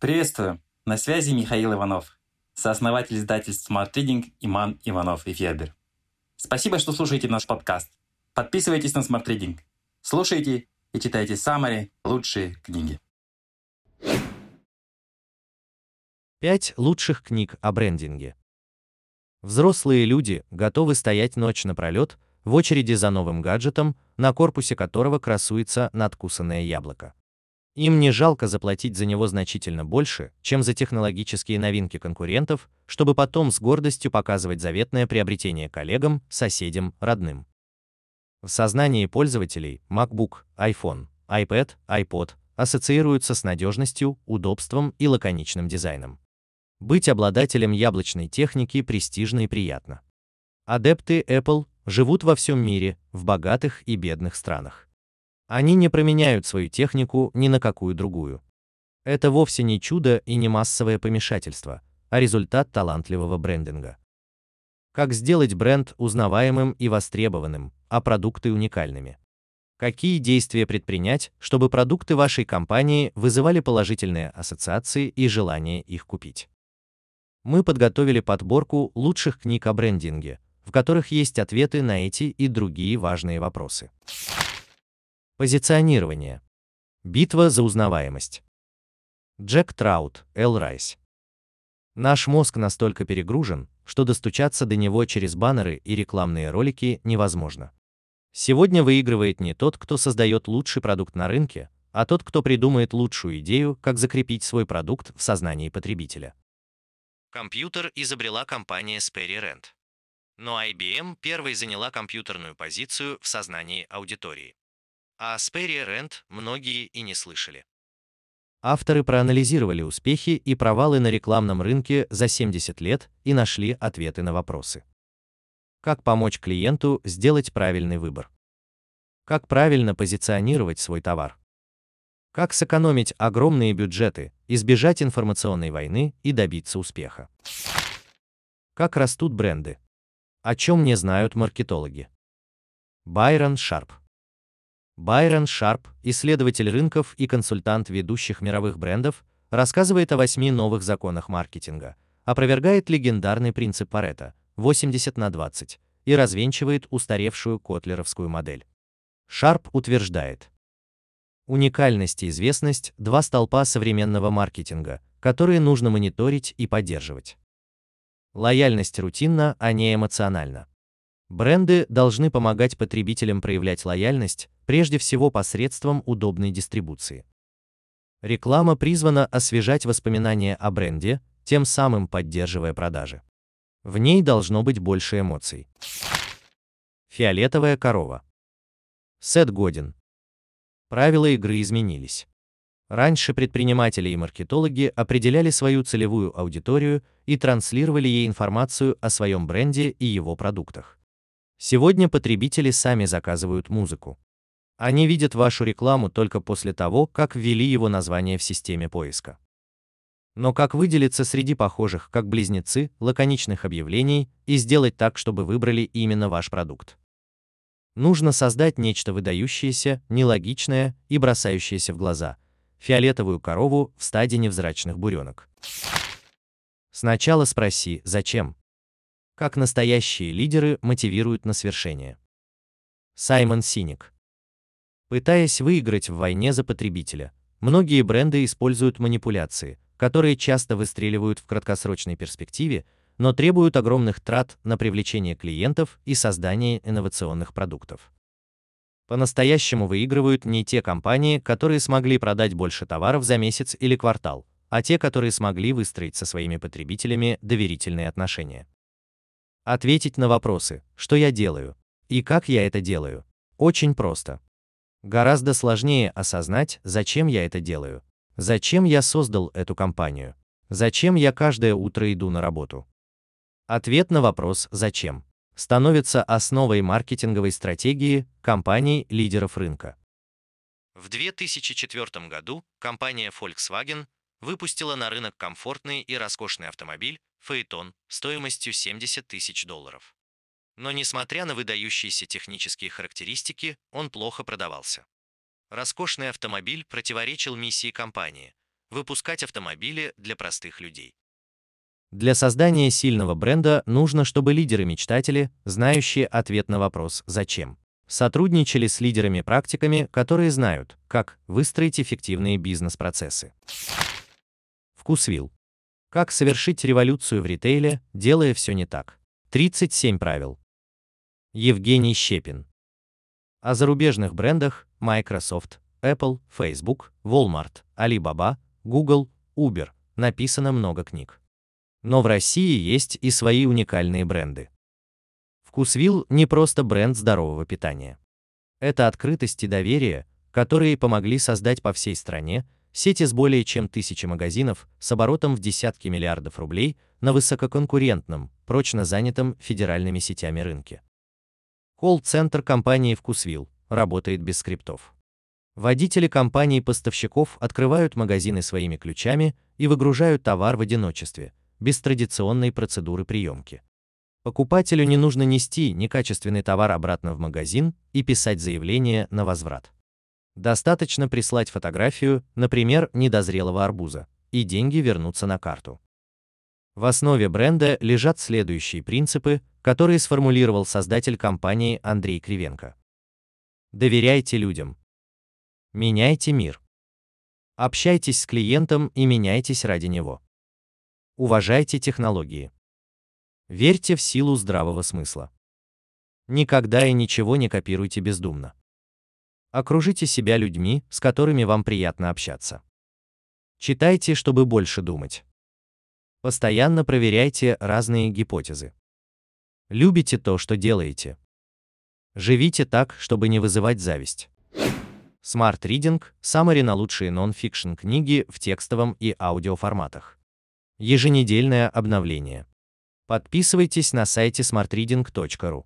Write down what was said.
Приветствую! На связи Михаил Иванов, сооснователь издательств Smart Reading Иман Иванов и Федер. Спасибо, что слушаете наш подкаст. Подписывайтесь на Smart Reading. Слушайте и читайте самые лучшие книги. Пять лучших книг о брендинге. Взрослые люди готовы стоять ночь напролет в очереди за новым гаджетом, на корпусе которого красуется надкусанное яблоко. Им не жалко заплатить за него значительно больше, чем за технологические новинки конкурентов, чтобы потом с гордостью показывать заветное приобретение коллегам, соседям, родным. В сознании пользователей MacBook, iPhone, iPad, iPod ассоциируются с надежностью, удобством и лаконичным дизайном. Быть обладателем яблочной техники престижно и приятно. Адепты Apple живут во всем мире, в богатых и бедных странах. Они не променяют свою технику ни на какую другую. Это вовсе не чудо и не массовое помешательство, а результат талантливого брендинга. Как сделать бренд узнаваемым и востребованным, а продукты уникальными? Какие действия предпринять, чтобы продукты вашей компании вызывали положительные ассоциации и желание их купить? Мы подготовили подборку лучших книг о брендинге, в которых есть ответы на эти и другие важные вопросы. Позиционирование. Битва за узнаваемость. Джек Траут, Эл Райс. Наш мозг настолько перегружен, что достучаться до него через баннеры и рекламные ролики невозможно. Сегодня выигрывает не тот, кто создает лучший продукт на рынке, а тот, кто придумает лучшую идею, как закрепить свой продукт в сознании потребителя. Компьютер изобрела компания Sperry Rand. Но IBM первой заняла компьютерную позицию в сознании аудитории. А о Sperry Rand многие и не слышали. Авторы проанализировали успехи и провалы на рекламном рынке за 70 лет и нашли ответы на вопросы. Как помочь клиенту сделать правильный выбор? Как правильно позиционировать свой товар? Как сэкономить огромные бюджеты, избежать информационной войны и добиться успеха? Как растут бренды? О чем не знают маркетологи? Байрон Шарп Байрон Шарп, исследователь рынков и консультант ведущих мировых брендов, рассказывает о восьми новых законах маркетинга, опровергает легендарный принцип Паретта 80 на 20 и развенчивает устаревшую котлеровскую модель. Шарп утверждает, уникальность и известность – два столпа современного маркетинга, которые нужно мониторить и поддерживать. Лояльность рутинна, а не эмоциональна. Бренды должны помогать потребителям проявлять лояльность, прежде всего посредством удобной дистрибуции. Реклама призвана освежать воспоминания о бренде, тем самым поддерживая продажи. В ней должно быть больше эмоций. Фиолетовая корова. Сет Годин. Правила игры изменились. Раньше предприниматели и маркетологи определяли свою целевую аудиторию и транслировали ей информацию о своем бренде и его продуктах. Сегодня потребители сами заказывают музыку. Они видят вашу рекламу только после того, как ввели его название в системе поиска. Но как выделиться среди похожих, как близнецы, лаконичных объявлений и сделать так, чтобы выбрали именно ваш продукт? Нужно создать нечто выдающееся, нелогичное и бросающееся в глаза. Фиолетовую корову в стаде невзрачных буренок. Сначала спроси, зачем, как настоящие лидеры мотивируют на свершение. Саймон Синик. Пытаясь выиграть в войне за потребителя, многие бренды используют манипуляции, которые часто выстреливают в краткосрочной перспективе, но требуют огромных трат на привлечение клиентов и создание инновационных продуктов. По-настоящему выигрывают не те компании, которые смогли продать больше товаров за месяц или квартал, а те, которые смогли выстроить со своими потребителями доверительные отношения. Ответить на вопросы, что я делаю и как я это делаю, очень просто. Гораздо сложнее осознать, зачем я это делаю, зачем я создал эту компанию, зачем я каждое утро иду на работу. Ответ на вопрос «зачем» становится основой маркетинговой стратегии компаний-лидеров рынка. В 2004 году компания Volkswagen выпустила на рынок комфортный и роскошный автомобиль Phaeton стоимостью 70 тысяч долларов. Но несмотря на выдающиеся технические характеристики, он плохо продавался. Роскошный автомобиль противоречил миссии компании выпускать автомобили для простых людей. Для создания сильного бренда нужно, чтобы лидеры-мечтатели, знающие ответ на вопрос «Зачем?», сотрудничали с лидерами-практиками, которые знают, как выстроить эффективные бизнес-процессы. Вкусвилл. Как совершить революцию в ритейле, делая все не так. 37 правил. Евгений Щепин. О зарубежных брендах Microsoft, Apple, Facebook, Walmart, Alibaba, Google, Uber написано много книг. Но в России есть и свои уникальные бренды. Вкусвилл не просто бренд здорового питания. Это открытость и доверие, которые помогли создать по всей стране сети с более чем тысячи магазинов с оборотом в десятки миллиардов рублей на высококонкурентном, прочно занятом федеральными сетями рынке. Колл-центр компании «Вкусвилл» работает без скриптов. Водители компаний-поставщиков открывают магазины своими ключами и выгружают товар в одиночестве, без традиционной процедуры приемки. Покупателю не нужно нести некачественный товар обратно в магазин и писать заявление на возврат. Достаточно прислать фотографию, например, недозрелого арбуза, и деньги вернутся на карту. В основе бренда лежат следующие принципы, которые сформулировал создатель компании Андрей Кривенко. Доверяйте людям. Меняйте мир. Общайтесь с клиентом и меняйтесь ради него. Уважайте технологии. Верьте в силу здравого смысла. Никогда и ничего не копируйте бездумно. Окружите себя людьми, с которыми вам приятно общаться. Читайте, чтобы больше думать. Постоянно проверяйте разные гипотезы. Любите то, что делаете. Живите так, чтобы не вызывать зависть. Smart Reading – самые на лучшие нон-фикшн книги в текстовом и аудиоформатах. Еженедельное обновление. Подписывайтесь на сайте smartreading.ru.